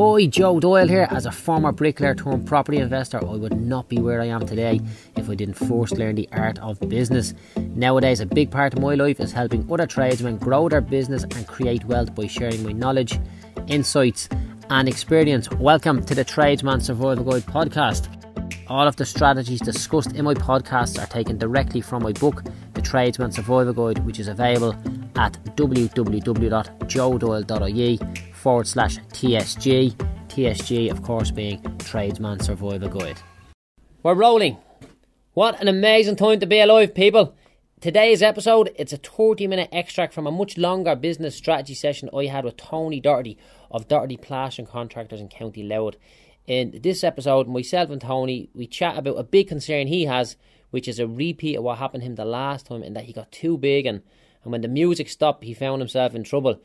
Hi, Joe Doyle here. As a former bricklayer turned property investor, I would not be where I am today if I didn't first learn the art of business. Nowadays, a big part of my life is helping other tradesmen grow their business and create wealth by sharing my knowledge, insights, and experience. Welcome to the Tradesman Survival Guide podcast. All of the strategies discussed in my podcasts are taken directly from my book, The Tradesman Survival Guide, which is available at www.joedoyle.ie forward slash TSG. TSG, of course, being Tradesman Survival Guide. We're rolling. What an amazing time to be alive, people. Today's episode, it's a 30 minute extract from a much longer business strategy session I had with Tony Doherty of Doherty Plastering Contractors in County Louth. In this episode, myself and Tony, we chat about a big concern he has, which is a repeat of what happened to him the last time, and that he got too big, and, and when the music stopped, he found himself in trouble.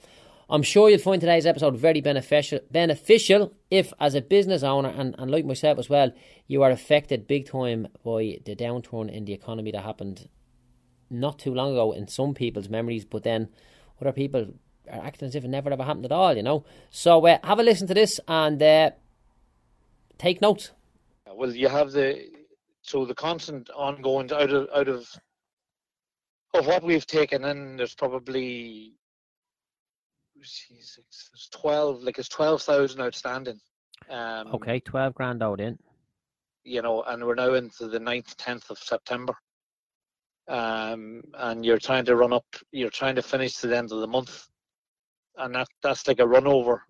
I'm sure you'll find today's episode very beneficial beneficial if as a business owner and, and like myself as well, you are affected big time by the downturn in the economy that happened not too long ago in some people's memories, but then other people are acting as if it never ever happened at all, you know. So uh, have a listen to this and uh, take notes. Well, you have the so the constant ongoing out of out of of what we've taken in. There's probably geez, it's twelve, like it's twelve thousand outstanding. Um, Okay, 12 grand out in. you know, and we're now into the 9th, 10th of September. Um, and you're trying to run up, you're trying to finish to the end of the month. And that that's like a run over.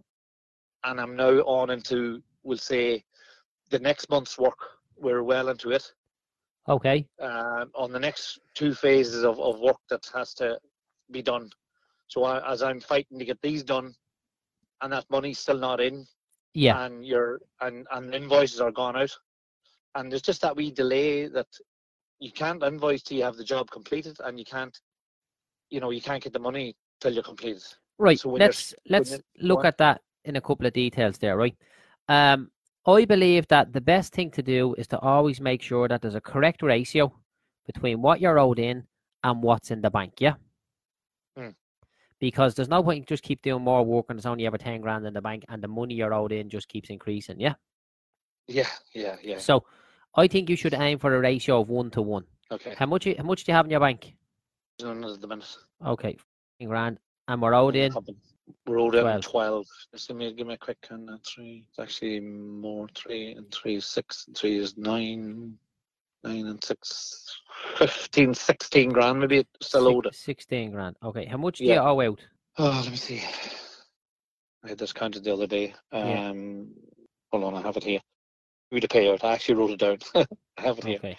And I'm now on into, we'll say, the next month's work. We're well into it. Okay, Um, on the next two phases of, of work that has to be done. So I, as I'm fighting to get these done, and that money's still not in, yeah, and your and and invoices are gone out and there's just that wee delay that you can't invoice till you have the job completed and you can't you know you can't get the money till you're completed right. so let's let's look at that in a couple of details there, right? Um, I believe that the best thing to do is to always make sure that there's a correct ratio between what you're owed in and what's in the bank, yeah? Hmm. Because there's no point in just keep doing more work and there's only ever 10 grand in the bank and the money you're owed in just keeps increasing, yeah? yeah yeah yeah So I think you should aim for a ratio of one to one. okay How much, how much do you have in your bank? none at the minute Okay, 15 grand. And we're owed in we're owed in 12. 12 just give me give me a quick count three it's actually more three and three is six and three is nine nine and six 15 16 grand maybe it's still owed six- 16 grand. Okay, how much do Yeah. you owe out? Oh, let me see. I had this counted the other day. Yeah. Um, hold on, I have it here. We to pay out. I actually wrote it down. I have it here. Okay.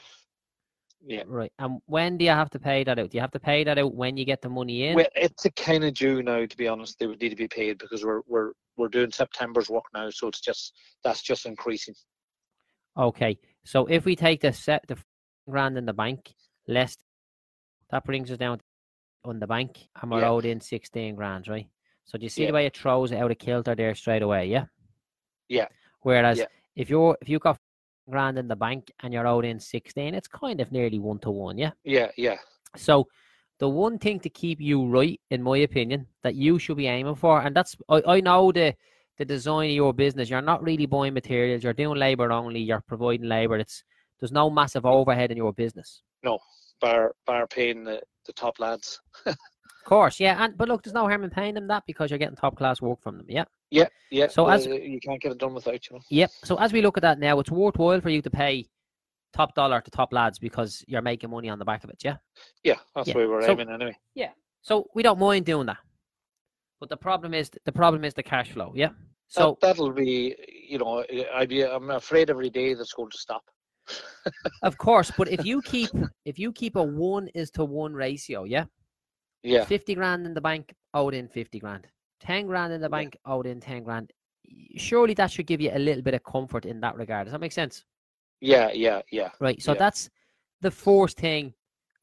Yeah. Right. And when do you have to pay that out? Do you have to pay that out when you get the money in? Well, it's a kind of due now. To be honest, they would need to be paid because we're we're we're doing September's work now, so it's just that's just increasing. Okay. So if we take the set the grand in the bank, less that brings us down on the bank and we're Yeah. owed in 16 grand, right? So do you see Yeah. the way it throws it out of kilter there straight away, yeah? Yeah. Whereas Yeah. if you're if you got grand in the bank and you're owed in 16, it's kind of nearly one to one, yeah? Yeah, yeah, So the one thing to keep you right, in my opinion, that you should be aiming for, and that's I, I know the the design of your business, you're not really buying materials, you're doing labour only, you're providing labour. It's there's no massive overhead in your business. No, bar bar paying the, the top lads. Of course, yeah, and but look, there's no harm in paying them that because you're getting top class work from them, yeah. Yeah, yeah. So as- you can't get it done without you know. Yep. So as we look at that now, it's worthwhile for you to pay top dollar to top lads because you're making money on the back of it, yeah. Yeah, that's Yeah, where we're so- aiming anyway. Yeah. So we don't mind doing that. But the problem is the problem is the cash flow, yeah. So that, that'll be, you know, I'd be. I'm afraid every day that's going to stop. Of course, but if you keep if you keep a one is to one ratio, yeah, Yeah, fifty grand in the bank, owed in fifty grand, ten grand in the Yeah. bank, owed in ten grand. Surely that should give you a little bit of comfort in that regard. Does that make sense? yeah, yeah, yeah. Right. So Yeah. that's the first thing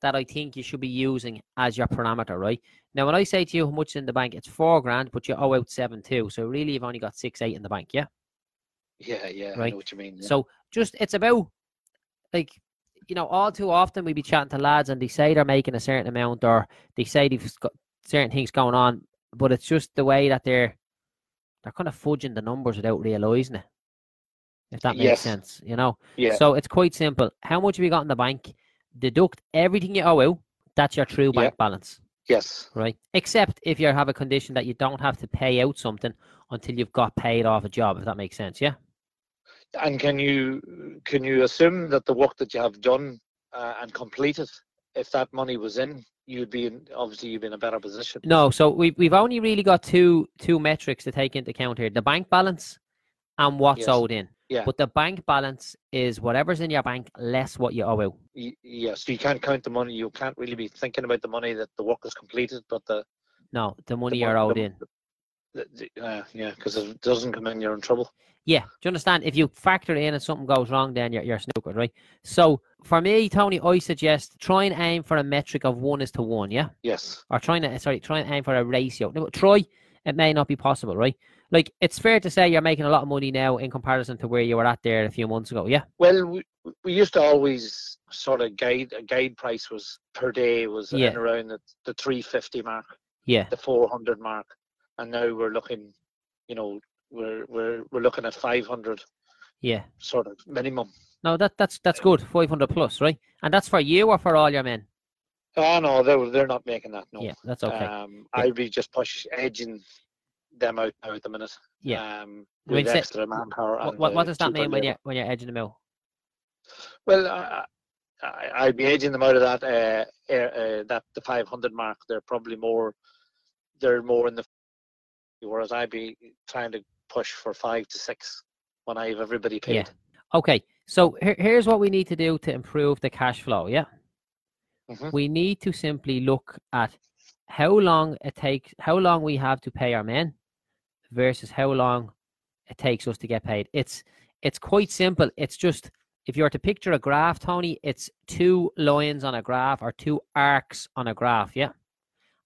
that I think you should be using as your parameter, right? Now, when I say to you how much is in the bank, it's four grand, but you owe out seven two. So really, you've only got six eight in the bank, yeah. Yeah, yeah, I know what you mean. yeah. So just it's about like you know, all too often we be chatting to lads and they say they're making a certain amount or they say they've got certain things going on, but it's just the way that they're they're kind of fudging the numbers without realizing it. If that makes Yes. sense, you know. Yeah. So it's quite simple. How much have you got in the bank? Deduct everything you owe out. That's your true Yeah. bank balance, yes. right? Except if you have a condition that you don't have to pay out something until you've got paid off a job. If that makes sense, yeah. And can you can you assume that the work that you have done uh, and completed, if that money was in, you'd be in, obviously you'd be in a better position. No, so we've we've only really got two two metrics to take into account here: the bank balance and what's Yes. owed in. Yeah. But the bank balance is whatever's in your bank less what you owe out. Y- Yes, you can't count the money. You can't really be thinking about the money that the work is completed, but the, No, the money the you're owed in. the- the- uh, yeah, because if it doesn't come in, you're in trouble. Yeah, do you understand? If you factor in and something goes wrong, then you're, you're snookered, right? So for me, Tony, I suggest try and aim for a metric of one is to one, yeah? Yes. Or trying to, sorry, try and aim for a ratio. No, try, it may not be possible, right? Like, it's fair to say you're making a lot of money now in comparison to where you were at there a few months ago, yeah? Well, we, we used to always sort of guide a guide price was per day was Yeah. in around the, the 350 mark, Yeah, the 400 mark, and now we're looking, you know, we're we're we're looking at 500 yeah. sort of minimum. No, that that's that's good. Five hundred plus, right? And that's for you or for all your men? Oh no, they're they're not making that. No. Yeah, that's okay. Um, Yeah. I'd be just push edging them out now at the minute. Yeah. Um, I mean, with extra manpower. what what, what uh, does that mean when labour. you when you're edging them out? Well, I, I, I'd be edging them out of that. Uh, air, uh, that the 500 mark. They're probably more. They're more in the. Whereas I'd be trying to push for five to six when I have everybody paid. Yeah. Okay, so here, here's what we need to do to improve the cash flow. Yeah, Mhm. we need to simply look at how long it takes, how long we have to pay our men, versus how long it takes us to get paid. It's it's quite simple. It's just if you were to picture a graph, Tony, it's two lines on a graph or two arcs on a graph. Yeah,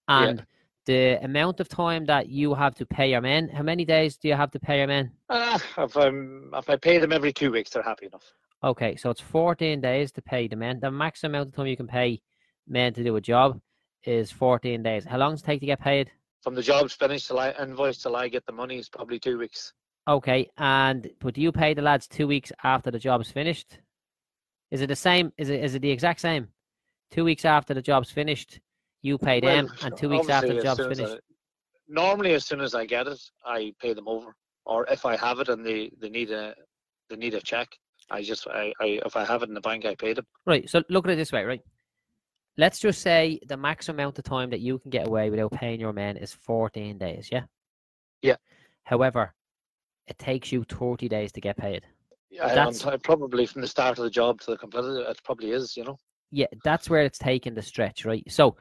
Yeah. and the amount of time that you have to pay your men. How many days do you have to pay your men? Ah, if I'm if I pay them every two weeks, they're happy enough. Okay, so it's 14 days to pay the men. The max amount of time you can pay men to do a job is 14 days. How long does it take to get paid? From the job's finished till I invoice till I get the money is probably two weeks. Okay, and but do you pay the lads two weeks after the job's finished? Is it the same? Is it is it the exact same? Two weeks after the job's finished, you pay them, Well, and two weeks after the job's finished. I- normally, as soon as I get it, I pay them over. Or if I have it and they, they need a they need a check, I just I, I if I have it in the bank, I pay them. Right. So look at it this way, right? Let's just say the max amount of time that you can get away without paying your men is 14 days. Yeah. Yeah. However, it takes you 30 days to get paid. Yeah, That's- and probably from the start of the job to the completed, it probably is. You know. Yeah, that's where it's taking the stretch, right? So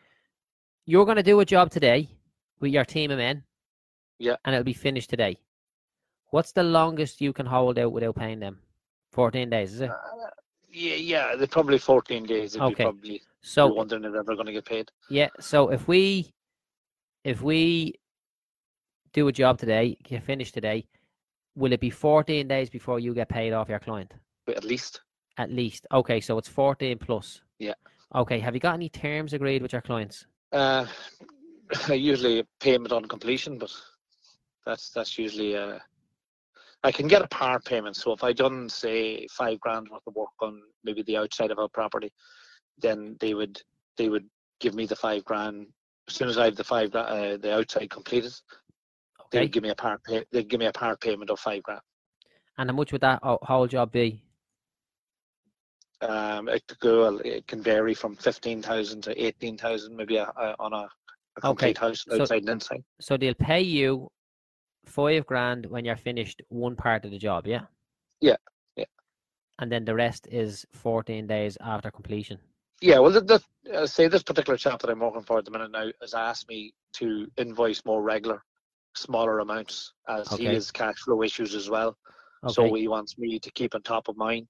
you're going to do a job today with your team of men. Yeah. And it'll be finished today. What's the longest you can hold out without paying them? 14 days, is it? Uh, yeah, yeah, they're probably 14 days. Okay. probably So you're wondering if they're ever going to get paid. Yeah, so if we if we do a job today, get finished today, will it be 14 days before you get paid off your client? But at least, At least. Okay, so it's 14 plus. Yeah. Okay, have you got any terms agreed with your clients? uh, usually payment on completion, but that's that's usually uh, I can get a par payment. So if I done say five grand worth of work on maybe the outside of a property, then they would they would give me the five grand as soon as I have the five uh, the outside completed. They Okay. would give me a part pay, they'd give me a par payment of five grand. And how much would that whole- job be? Um, it could go it can vary from fifteen thousand to eighteen thousand maybe a, a, on a, a Okay, complete house so- outside and inside. So they'll pay you five grand when you're finished one part of the job, yeah? Yeah, yeah. And then the rest is 14 days after completion. Yeah, well, the, the, uh, say this particular chap that I'm working for at the minute now has asked me to invoice more regular, smaller amounts as he has cash flow issues as well. Okay. So he wants me to keep on top of mine,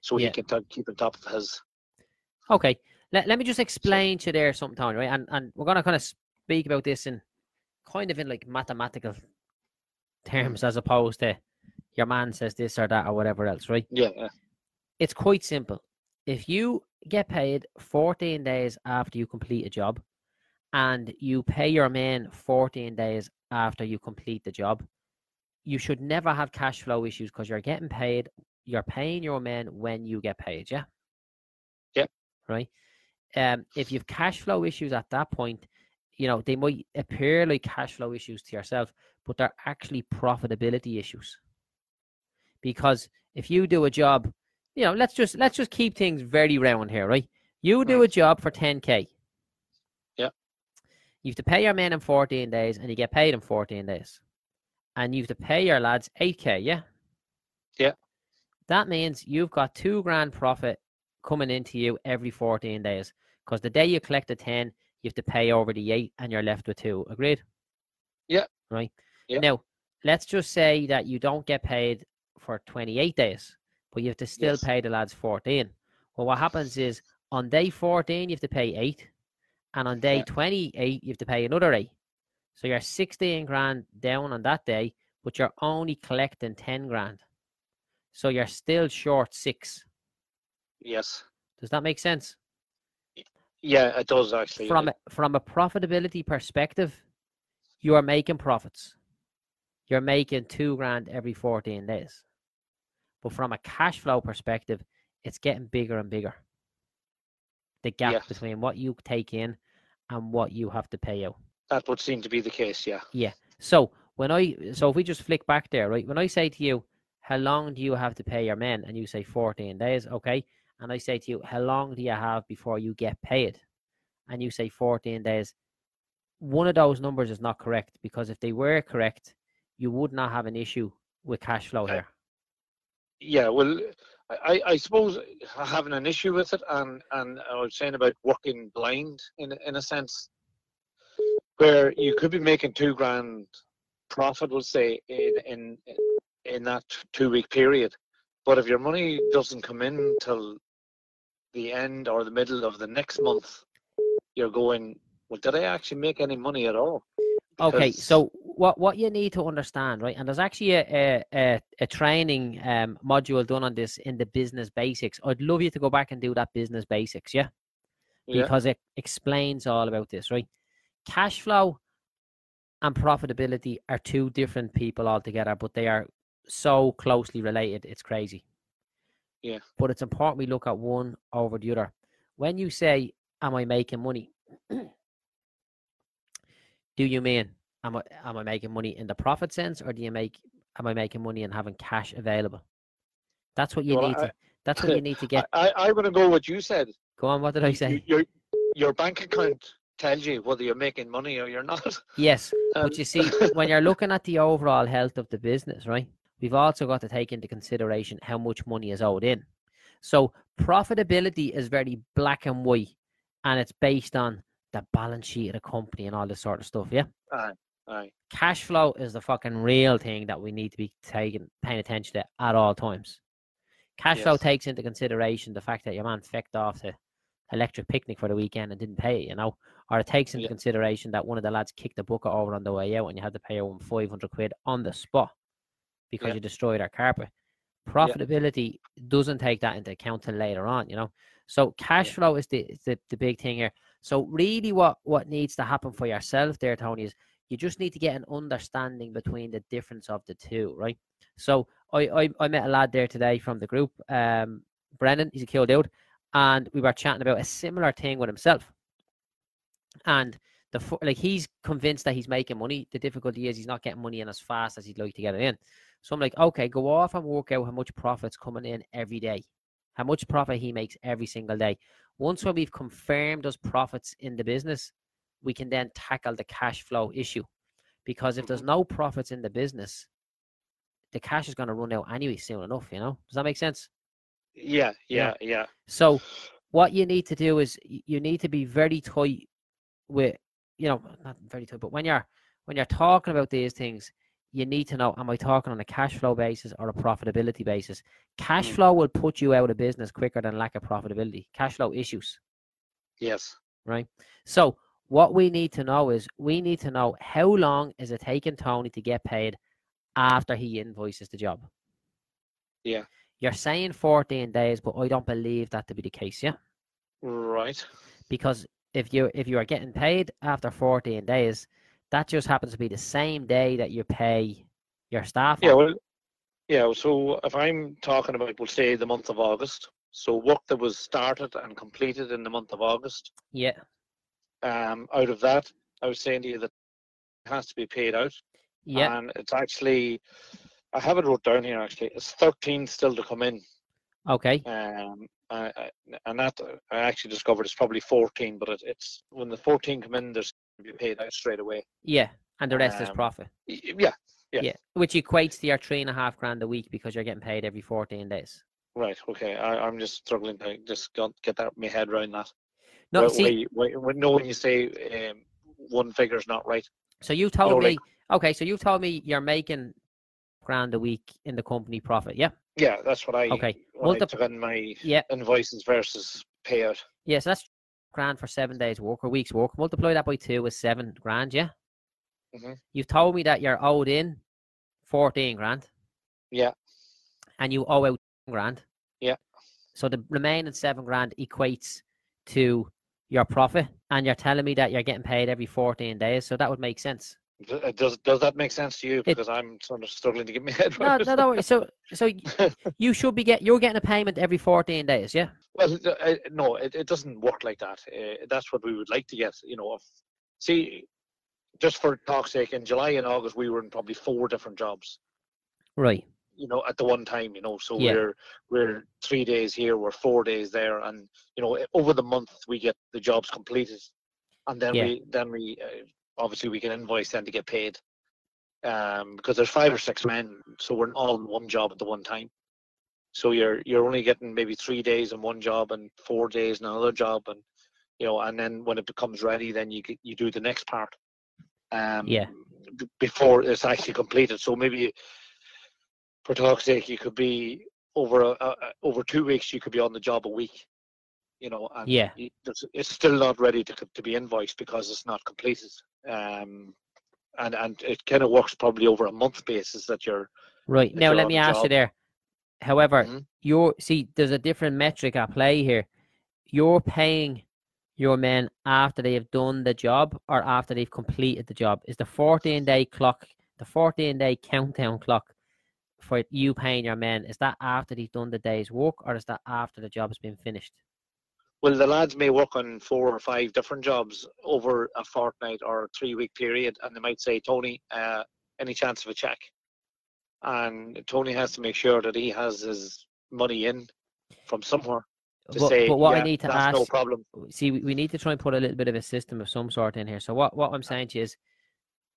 so Yeah. he can t- keep on top of his. Okay, let, let me just explain to you there Tony, right? And and we're gonna kind of speak about this in kind of in like mathematical terms as opposed to your man says this or that or whatever else, right? Yeah, It's quite simple. If you get paid 14 days after you complete a job and you pay your men 14 days after you complete the job, you should never have cash flow issues because you're getting paid. You're paying your men when you get paid. Yeah. Yep. Right. Um, if you've cash flow issues at that point, you know they might appear like cash flow issues to yourself, but they're actually profitability issues. Because if you do a job, you know, let's just let's just keep things very round here, right? You do a job for 10k. Yeah. You have to pay your men in 14 days and you get paid in 14 days. And you have to pay your lads 8k, yeah? Yeah. That means you've got two grand profit coming into you every 14 days. Because the day you collect the 10, you have to pay over the 8 and you're left with 2. Agreed? Yeah. Right? Yeah. Now, let's just say that you don't get paid for 28 days, but you have to still Yes. pay the lads 14. Well, what happens is on day 14, you have to pay 8. And on day Yeah. 28, you have to pay another 8. So you're 16 grand down on that day, but you're only collecting 10 grand. So you're still short 6. Yes. Does that make sense? Yeah, it does actually. from a, from a profitability perspective, you are making profits. You're making two grand every 14 days. But from a cash flow perspective, it's getting bigger and bigger. The gap between what you take in and what you have to pay out. that would seem to be the case. Yeah. Yeah. So when I so if we just flick back there, right? When I say to you, how long do you have to pay your men? And you say 14 days, okay? And I say to you, how long do you have before you get paid? And you say 14 days. One of those numbers is not correct because if they were correct, you would not have an issue with cash flow here. Yeah. Well, I, I suppose having an issue with it, and and I was saying about working blind in in a sense, where you could be making two grand profit, we'll say in in in that two week period, but if your money doesn't come in till the end or the middle of the next month, you're going. Well, did I actually make any money at all? Okay, so what what you need to understand, right? And there's actually a a, a, a training um, module done on this in the business basics. I'd love you to go back and do that business basics, yeah, Yeah. because it explains all about this, right? Cash flow and profitability are two different people altogether, but they are so closely related. It's crazy. Yeah. But it's important we look at one over the other. When you say, "Am I making money?" do you mean am I am I making money in the profit sense, or do you make am I making money and having cash available? That's what you Well, need I- to. That's what you need to get. I, I, I'm going to go what you said. Go on. What did I say? Your your bank account tells you whether you're making money or you're not. Yes, Um, but you see, when you're looking at the overall health of the business, right? We've also got to take into consideration how much money is owed in. So profitability is very black and white, and it's based on the balance sheet of the company and all this sort of stuff. Yeah. aye, aye, cash flow is the fucking real thing that we need to be taking paying attention to at all times. Cash flow takes into consideration the fact that your man fecked off to electric picnic for the weekend and didn't pay you know, or it takes into Yeah. consideration that one of the lads kicked the bucket over on the way out and you had to pay him five hundred quid on the spot because Yeah. you destroyed our carpet. Profitability doesn't take that into account till later on, you know. So cash Yeah. flow is the, is the the big thing here. So really, what what needs to happen for yourself there, Tony, is you just need to get an understanding between the difference of the two, right? So I I, I met a lad there today from the group, um, Brennan. He's a cool dude, and we were chatting about a similar thing with himself. And the like he's convinced that he's making money. The difficulty is he's not getting money in as fast as he'd like to get it in. So I'm like, okay, go off and work out how much profit's coming in every day, how much profit he makes every single day. Once when we've confirmed those profits in the business, we can then tackle the cash flow issue. Because if there's mm-hmm. no profits in the business, the cash is going to run out anyway soon enough, you know? Does that make sense? yeah, Yeah. yeah, yeah, So what you need to do is you need to be very tight with, you know, not very tight, but when you're when you're talking about these things, you need to know: Am I talking on a cash flow basis or a profitability basis? Cash Mm. flow will put you out of business quicker than lack of profitability. Cash flow issues, yes, right? So what we need to know is we need to know how long is it taking Tony to get paid after he invoices the job. Yeah. You're saying 14 days, but I don't believe that to be the case, yeah? right, because if you if you are getting paid after 14 days that just happens to be the same day that you pay your staff? Yeah, well, yeah. So if I'm talking about, we'll say the month of August. So work that was started and completed in the month of August. yeah, Um, out of that, I was saying to you that it has to be paid out. yeah, And it's actually, I have it wrote down here. Actually, it's 13 still to come in. okay, Um, I, I, and that I actually discovered it's probably 14, but it, it's when the 14 come in, there's be paid out straight away. yeah, and the rest is Um, profit. Yeah, Yeah. Yeah, which equates to your three and a half grand a week because you're getting paid every 14 days. right. Okay, I, I'm just struggling to just get that my head around that. No, see, wait, wait, wait, no, when you say um, one figure's not right. so you told me, like- okay, so you told me you're making grand a week in the company profit, yeah? Yeah, that's what I. Okay, When I multip- took in my Yeah, invoices versus payout. yeah, so that's grand for seven days work or week's work. Multiply that by two is seven grand, yeah? Mhm. You've told me that you're owed in 14 grand Yeah, and you owe out grand. Yeah. So the remaining seven grand equates to your profit, and you're telling me that you're getting paid every 14 days, so that would make sense. Uh, does does that make sense to you? It- Because I'm sort of struggling to get my head No, around. no, it. don't. So, so you should be get you're getting a payment every 14 days, yeah? Well, uh, no, it, it doesn't work like that. Uh, that's what we would like to get. You know, if, see, just for talk's sake, in July and August we were in probably four different jobs. Right. You know, at the one time. You know, so Yeah. we're we're three days here, we're four days there, and you know, over the month we get the jobs completed, and then Yeah. we then we uh, obviously we can invoice then to get paid. Um, because there's five or six men, so we're all in one job at the one time. So you're you're only getting maybe three days in one job and four days in another job, and you know, and then when it becomes ready, then you you do the next part. Um, Yeah. b- Before it's actually completed, so maybe for talk's sake, you could be over a, a, over two weeks. You could be on the job a week. You know, and Yeah. it's still not ready to to be invoiced because it's not completed. Um, and and it kind of works probably over a month basis that you're Right. If Now you're let me ask you there. However, Mhm. you're see, there's a different metric at play here. You're paying your men after they have done the job or after they've completed the job. Is the 14 day clock, the 14 day countdown clock for you paying your men, is that after they've done the day's work or is that after the job has been finished? Well, the lads may work on four or five different jobs over a fortnight or a three week period, and they might say, Tony, uh, any chance of a check? And Tony has to make sure that he has his money in from somewhere to But, say, but what yeah, I need to that's ask, no problem. see, we need to try and put a little bit of a system of some sort in here. So what, what I'm saying to you is,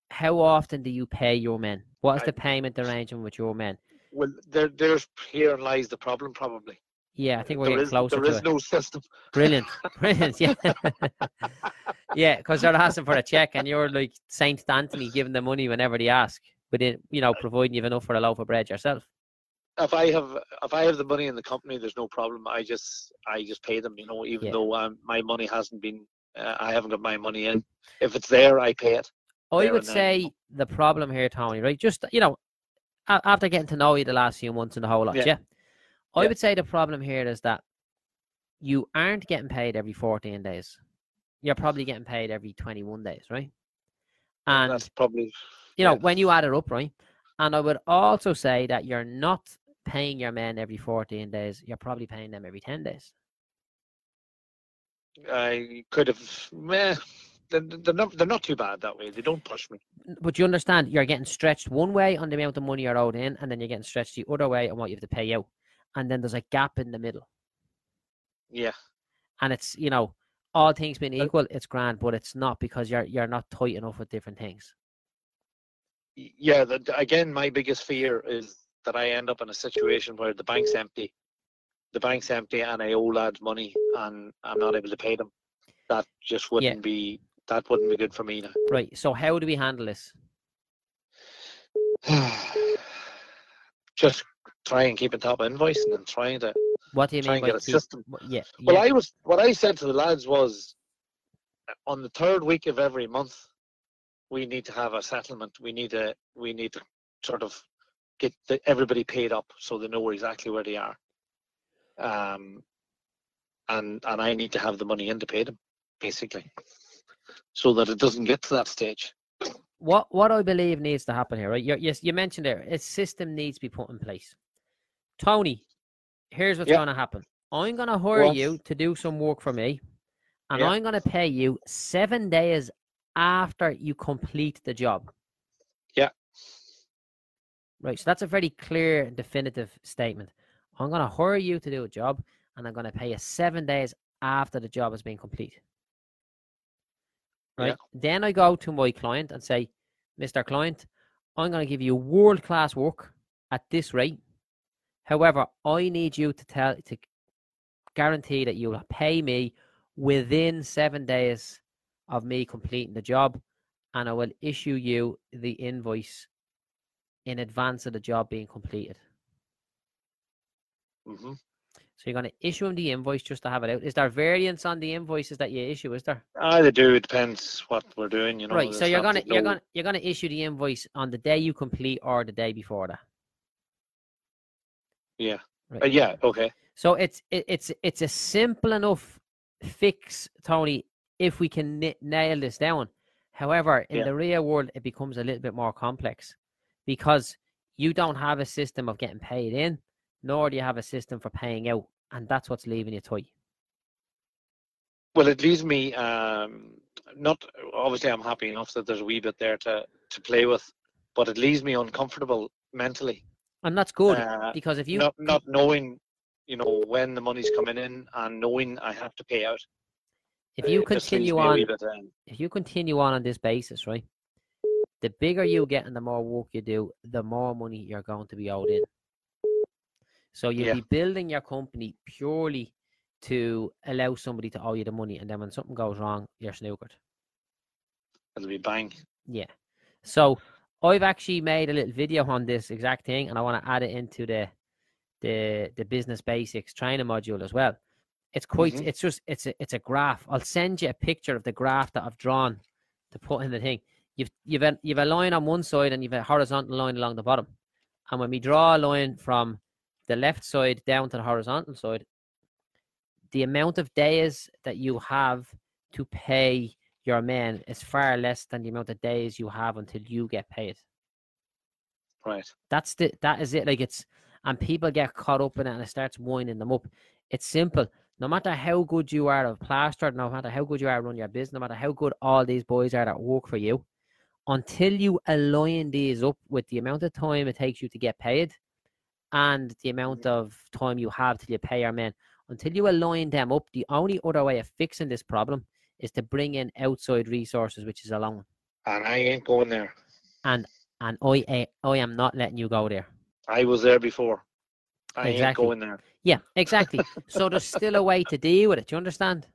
how often do you pay your men? What is I- the payment arrangement with your men? Well, there, there's herein lies the problem, probably. Yeah, I think we're there getting is, closer there to is it. no system. Brilliant, brilliant. Yeah, yeah, because they're asking for a check, and you're like Saint Anthony giving them money whenever they ask, but you know, providing you've enough for a loaf of bread yourself. If I have if I have the money in the company, there's no problem. I just I just pay them, you know, even Yeah. though um, my money hasn't been, uh, I haven't got my money in. If it's there, I pay it. I There would then. say the problem here, Tony, right? Just you know, after getting to know you the last few months and the whole lot, yeah. Yeah. I Yeah. would say the problem here is that you aren't getting paid every 14 days. You're probably getting paid every 21 days, right? And that's probably you know, yeah. when you add it up, right? And I would also say that you're not paying your men every 14 days. You're probably paying them every 10 days. I could have. Meh, they're, they're not. They're not too bad that way. They don't push me. But you understand, you're getting stretched one way on the amount of money you're owed in, and then you're getting stretched the other way on what you have to pay out. And then there's a gap in the middle. Yeah, And it's, you know, all things being equal, it's grand, but it's not because you're you're not tight enough with different things. Yeah. The, again, my biggest fear is that I end up in a situation where the bank's empty, the bank's empty, and I owe lads money, and I'm not able to pay them. That just wouldn't be. That wouldn't be good for me now. Right. So how do we handle this? just try and keep on top of invoicing and trying to What do you try mean and by get a keep- system. wh- Yeah. Well. I was what I said to the lads was uh, on the third week of every month, we need to have a settlement. We need to we need to sort of get the, everybody paid up so they know exactly where they are. Um, and and I need to have the money in to pay them, basically, so that it doesn't get to that stage. what what I believe needs to happen here, right? you yes, you mentioned there a system needs to be put in place. Tony, here's what's Yeah. going to happen. I'm going to hire on. you to do some work for me, and Yeah. I'm going to pay you seven days after you complete the job. Yeah. Right. So that's a very clear, and definitive statement. I'm going to hire you to do a job, and I'm going to pay you seven days after the job has been complete. Right. Yeah. Then I go to my client and say, Mr. Client, I'm going to give you world class work at this rate. However, I need you to tell to guarantee that you'll pay me within seven days of me completing the job, and I will issue you the invoice in advance of the job being completed. hmm So you're going to issue him the invoice just to have it out. Is there variance on the invoices that you issue? Is there? Either do it depends what we're doing. You know. right. So you're gonna you're gonna you're gonna issue the invoice on the day you complete or the day before that. Yeah. Right. Uh, yeah. Okay. So it's it, it's it's a simple enough fix, Tony, if we can ni- nail this down. However, in Yeah. the real world, it becomes a little bit more complex because you don't have a system of getting paid in, nor do you have a system for paying out, and that's what's leaving you tight. Well, it leaves me um, not obviously. I'm happy enough that there's a wee bit there to to play with, but it leaves me uncomfortable mentally. And that's good Uh, because if you not not knowing, you know, when the money's coming in and knowing I have to pay out. if you leaves continue on bit, um, if you continue on on this basis, right, the bigger you get and the more work you do, the more money you're going to be owed in. So you'll Yeah. be building your company purely to allow somebody to owe you the money, and then when something goes wrong, you're snookered. it'll be bang. Yeah. So I've actually made a little video on this exact thing, and I want to add it into the the the business basics training module as well. It's quite. Mhm. It's just. It's a. It's a graph. I'll send you a picture of the graph that I've drawn to put in the thing. You've you've a, you've a line on one side and you've a horizontal line along the bottom. And when we draw a line from the left side down to the horizontal side, the amount of days that you have to pay your men is far less than the amount of days you have until you get paid. Right. That's the that is it. Like it's and people get caught up in it and it starts winding them up. It's simple. No matter how good you are of plaster, no matter how good you are running your business, no matter how good all these boys are that work for you, until you align these up with the amount of time it takes you to get paid and the amount mm-hmm. of time you have till you pay your men, until you align them up, the only other way of fixing this problem is to bring in outside resources, which is a loan. And I ain't going there. And and I eh, I am not letting you go there. I was there before. I Exactly. ain't going there. Yeah, exactly. so there's still a way to deal with it. Do you understand?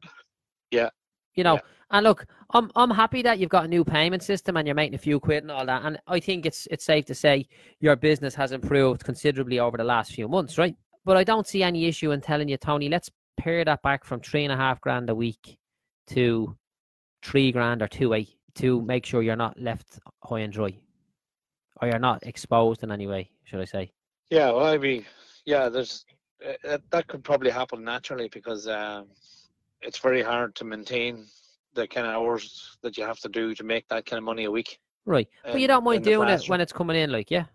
Yeah. You know, Yeah. and look, I'm I'm happy that you've got a new payment system and you're making a few quid and all that. And I think it's it's safe to say your business has improved considerably over the last few months, right? But I don't see any issue in telling you, Tony, let's pare that back from three and a half grand a week to three grand or two eight to make sure you're not left high and dry. Or you're not exposed in any way, should I say. Yeah, well, I mean, yeah, there's uh, that, could probably happen naturally because um, it's very hard to maintain the kind of hours that you have to do to make that kind of money a week. Right. But you don't mind doing it when it's coming in, like, yeah?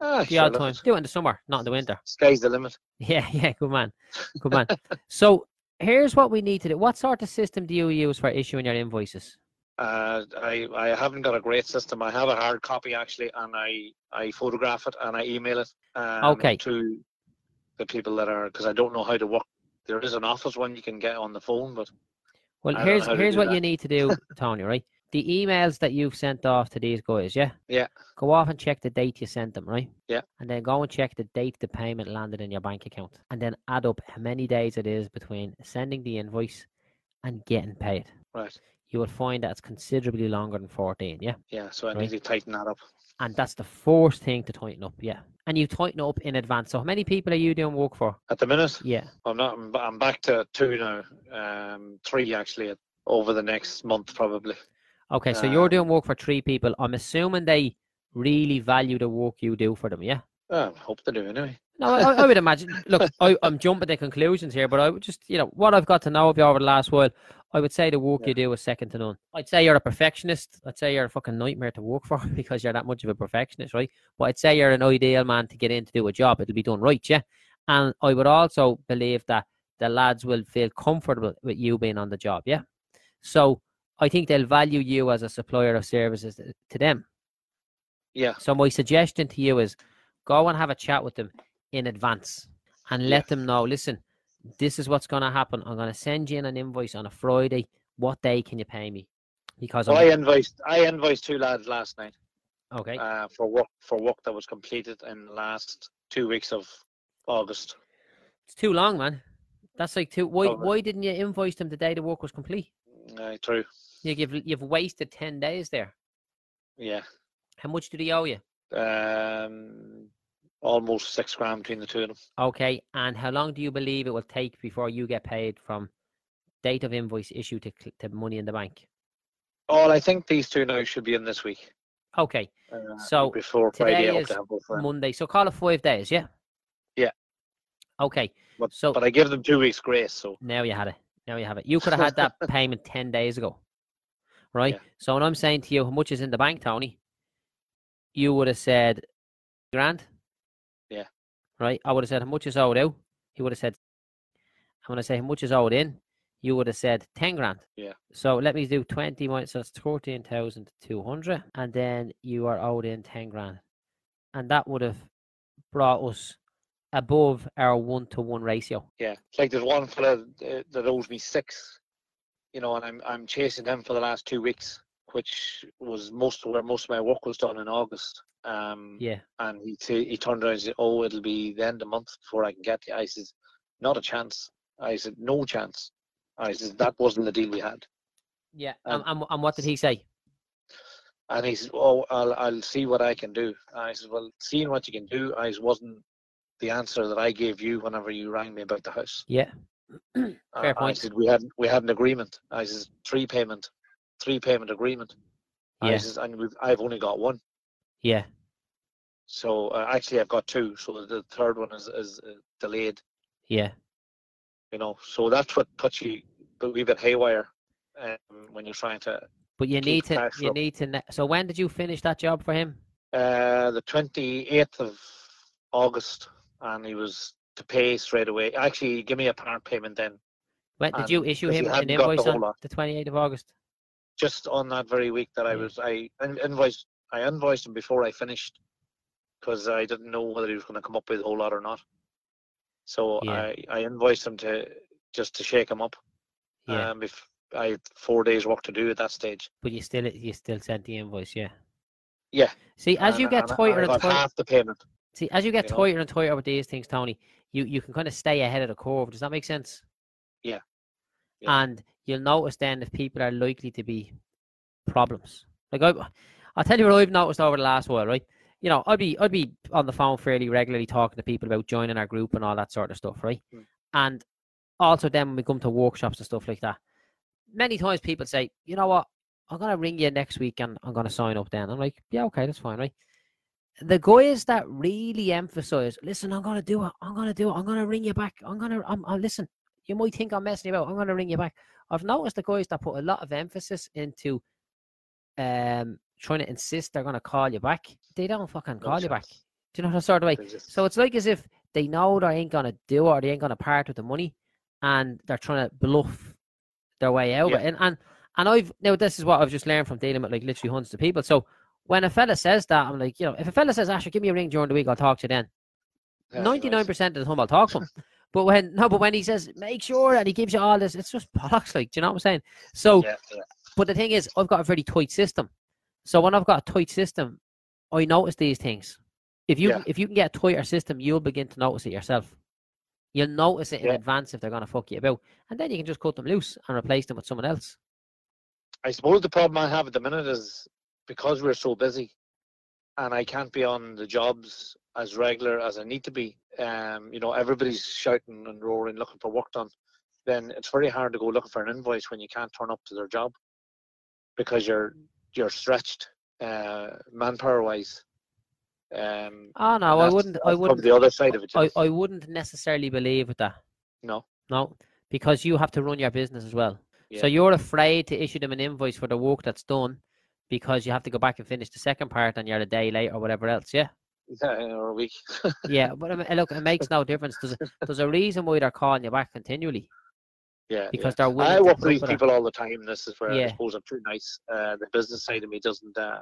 Ah, The sure, odd time. Do it in the summer, not in the winter. Sky's the limit. Yeah, yeah, good man. Good man. so here's what we need to do. What sort of system do you use for issuing your invoices? Uh, I I haven't got a great system. I have a hard copy actually, and I I photograph it and I email it. Um, Okay. To the people that are because I don't know how to work. There is an office one you can get on the phone, but Well, I here's here's what that. you need to do, Tony, right? The emails that you've sent off to these guys, yeah? Yeah. Go off and check the date you sent them, right? Yeah. And then go and check the date the payment landed in your bank account. And then add up how many days it is between sending the invoice and getting paid. right. You will find that it's considerably longer than 14, yeah? Yeah, so I Right. need to tighten that up. And that's the first thing to tighten up, yeah. And you tighten up in advance. So how many people are you doing work for? At the minute, Yeah. I'm not. I'm, I'm back to two now. Um, three actually over the next month probably. Okay, so you're Um, doing work for three people. I'm assuming they really value the work you do for them, yeah? I hope they do anyway. No, I, I would imagine. Look, I, I'm jumping to conclusions here, but I would just, you know, what I've got to know of you over the last while, I would say the work Yeah. you do is second to none. I'd say you're a perfectionist. I'd say you're a fucking nightmare to work for because you're that much of a perfectionist, right? But I'd say you're an ideal man to get in to do a job. It'll be done right, yeah. And I would also believe that the lads will feel comfortable with you being on the job, yeah. So I think they'll value you as a supplier of services to- them. Yeah. So my suggestion to you is go and have a chat with them in advance and let them know, listen, this is what's going to happen. I'm going to send you in an invoice on a Friday. What day can you pay me? Because I'm I invoiced I invoiced two lads last night okay. uh, for work for work that was completed in the last two weeks of August. It's too long, man. That's like too. Why? Oh, Why didn't you invoice them the day the work was complete? Uh, true. You, you've you've wasted ten days there. Yeah. How much do they owe you? Um, almost six grand between the two of them. Okay, and how long do you believe it will take before you get paid from date of invoice issue to to money in the bank? Oh, I think these two now should be in this week. Okay, Uh, So, before today Friday, is to have both of them. Monday. So call it five days, yeah. Yeah. Okay, But, so but I give them two weeks grace. So now you had it. Now you have it. You could have had that payment ten days ago, right? Yeah. So when I'm saying to you, how much is in the bank, Tony? You would have said grand. Yeah. Right. I would have said how much is owed out. He would have said. I'm gonna say how much is owed in. You would have said ten grand. Yeah. So let me do twenty minus so that's thirteen thousand two hundred, and then you are owed in ten grand, and that would have brought us above our one to one ratio. yeah, it's like there's one fella that owes me six, you know, and I'm I'm chasing them for the last two weeks, which was most where most of my work was done in August. Um, Yeah. and he t- he turned around and said, "Oh, it'll be the end of the month before I can get you." I said, "Not a chance." I said, "No chance." I said, "That wasn't the deal we had." Yeah. And, and, and what did he say? And he said, "Oh, I'll I'll see what I can do." I said, "Well, seeing what you can do, I wasn't the answer that I gave you whenever you rang me about the house." Yeah. Fair I said we had we had an agreement. I said three payment, three payment agreement. I Yeah. says and we've, I've only got one. Yeah. So uh, actually I've got two. So the third one is is uh, delayed. Yeah. You know, so that's what puts you a wee bit haywire um, when you're trying to. But you need to you flow. need to ne- so when did you finish that job for him? Uh, the twenty eighth of August, and he was to pay straight away. Actually, give me a part payment then, When did you issue him an hadn't the invoice on lot. the twenty eighth of August? just on that very week that I was I in- invoiced I invoiced him before I finished because I didn't know whether he was going to come up with a whole lot or not. So Yeah. I I invoiced him to just to shake him up. Yeah. Um, if I had four days work to do at that stage. but you still you still sent the invoice, yeah. Yeah. See, as you get and tighter and tighter, half the payment. see, as you get you know. tighter and tighter with these things, Tony, you you can kind of stay ahead of the curve. Does that make sense? Yeah. Yeah. And you'll notice then if people are likely to be problems. Like I, I'll tell you what I've noticed over the last while, right? You know, I'd be I'd be on the phone fairly regularly talking to people about joining our group and all that sort of stuff, right? Mm. And also then when we come to workshops and stuff like that, many times people say, you know what, I'm gonna ring you next week and I'm gonna sign up then. I'm like, yeah, okay, that's fine, right? The guys that really emphasize, listen, I'm gonna do it, I'm gonna do it, I'm gonna ring you back, I'm gonna, I'm, i listen. You might think I'm messing about. I'm gonna ring you back. I've noticed the guys that put a lot of emphasis into um trying to insist they're gonna call you back. They don't fucking No call you back. Do you know that sort of way? Just- So it's like as if they know they ain't gonna do it or they ain't gonna part with the money, and they're trying to bluff their way out. Yeah. And and and I've now this is what I've just learned from dealing with like literally hundreds of people. So when a fella says that, I'm like, you know, if a fella says, "Asher, give me a ring during the week, I'll talk to you then." Ninety nine percent of the time, I'll talk to him. but when no, but when he says, "Make sure," and he gives you all this, it's just bollocks. Like, do you know what I'm saying? So Yeah, yeah. but the thing is, I've got a very tight system. So when I've got a tight system, I notice these things. If you Yeah. if you can get a tighter system, you'll begin to notice it yourself. You'll notice it in advance if they're going to fuck you about, and then you can just cut them loose and replace them with someone else. I suppose the problem I have at the minute is because we're so busy and I can't be on the jobs as regular as I need to be. Um, you know, everybody's shouting and roaring looking for work done. Then it's very hard to go looking for an invoice when you can't turn up to their job because you're you're stretched uh, manpower wise. Um, Oh no, I wouldn't. I wouldn't. The other side of it. I. I wouldn't necessarily believe with that. no. No, because you have to run your business as well. So you're afraid to issue them an invoice for the work that's done because you have to go back and finish the second part and you're a day late or whatever else, yeah? Yeah, or a week. Yeah, but I mean, look, it makes no difference. There's a, there's a reason why they're calling you back continually yeah, because yeah. they're willing I work with these up with it. people all the time. This is where Yeah. I suppose I'm too nice. Uh, the business side of me doesn't. Uh,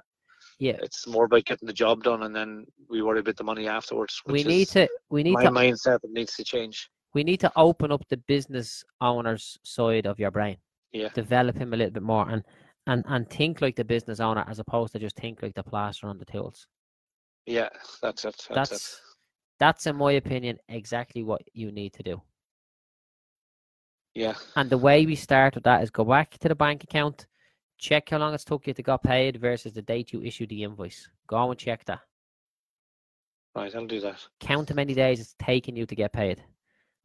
Yeah, it's more about getting the job done, and then we worry about the money afterwards. we need to we need my to mindset that needs to change. we need to open up the business owner's side of your brain. Yeah. Develop him a little bit more and and and think like the business owner as opposed to just think like the plaster on the tools. Yeah, that's it. That's, That's it. that's in my opinion exactly what you need to do. Yeah, And the way we start with that is go back to the bank account, check how long it's took you to get paid versus the date you issued the invoice. Go and check that. right. I'll do that. Count how many days it's taking you to get paid.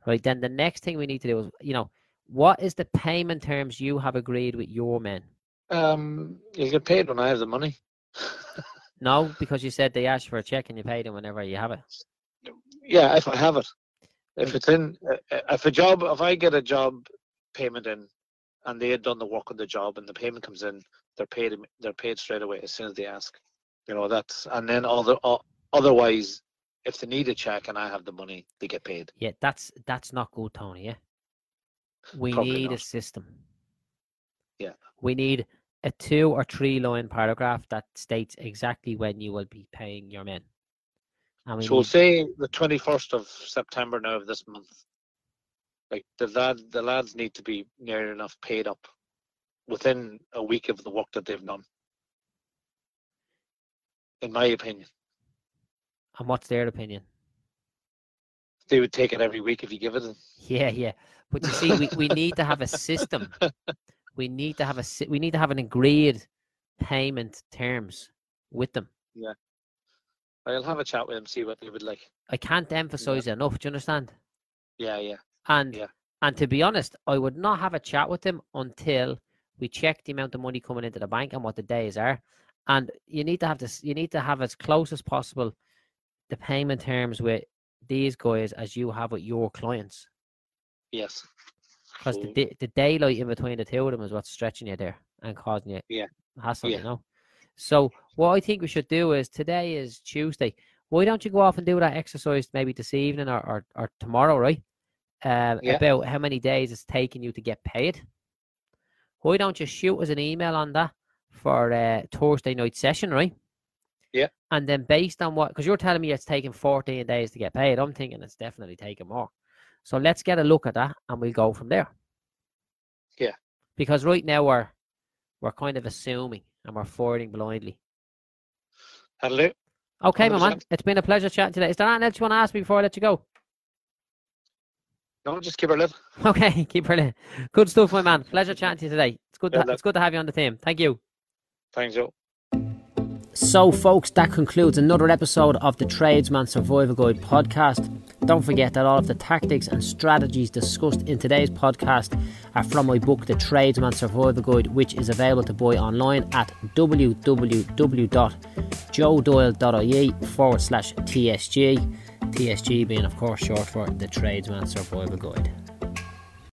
Right. Then the next thing we need to do is, you know, what is the payment terms you have agreed with your men? Um, you'll get paid when I have the money. No, because you said they asked for a check and you pay them whenever you have it. Yeah, if I have it. If it's in, uh, uh, if a job, if I get a job payment in, and they had done the work on the job, and the payment comes in, they're paid. They're paid straight away as soon as they ask. You know that's, and then other, otherwise, if they need a check and I have the money, they get paid. Yeah, that's that's not good, Tony. Yeah, we Probably need a system. Yeah. we need a two or three line paragraph that states exactly when you will be paying your men. And we So we'll say the twenty first of September now of this month. Like the lad, the lads need to be near enough paid up within a week of the work that they've done. In my opinion, and what's their opinion? they would take it every week if you give it. them. Yeah, yeah. But you see, we, we need to have a system. We need to have a we need to have an agreed payment terms with them. Yeah, I'll have a chat with them, see what they would like. I can't emphasize it enough. Do you understand? Yeah, yeah, And Yeah. and to be honest, I would not have a chat with them until we check the amount of money coming into the bank and what the days are. And you need to have this. You need to have as close as possible the payment terms with these guys as you have with your clients, yes. Because the So- the daylight in between the two of them is what's stretching you there and causing you Yeah. hassle. Yeah. You know. So what I think we should do is today is Tuesday. Why don't you go off and do that exercise maybe this evening or or, or tomorrow, right? Um, Yeah. about how many days it's taking you to get paid. Why don't you shoot us an email on that for uh, Thursday night session, right? Yeah. And then based on what, because you're telling me it's taking 14 days to get paid, I'm thinking it's definitely taking more. So let's get a look at that and we'll go from there. Yeah. Because right now we're we're kind of assuming and we're forwarding blindly. That'll do. Okay, my man. It's been a pleasure chatting today. Is there anything else you want to ask me before I let you go? No, just keep her lit. Okay, keep brilliant. Good stuff, my man. Pleasure chatting to you today. It's good. To, Good it's good to have you on the team. Thank you. Thanks, Joe. So, folks, that concludes another episode of the Tradesman Survival Guide podcast. Don't forget that all of the tactics and strategies discussed in today's podcast are from my book, The Tradesman Survival Guide, which is available to buy online at www.joedoyle.ie forward slash TSG. TSG being, of course, short for the Tradesman Survival Guide.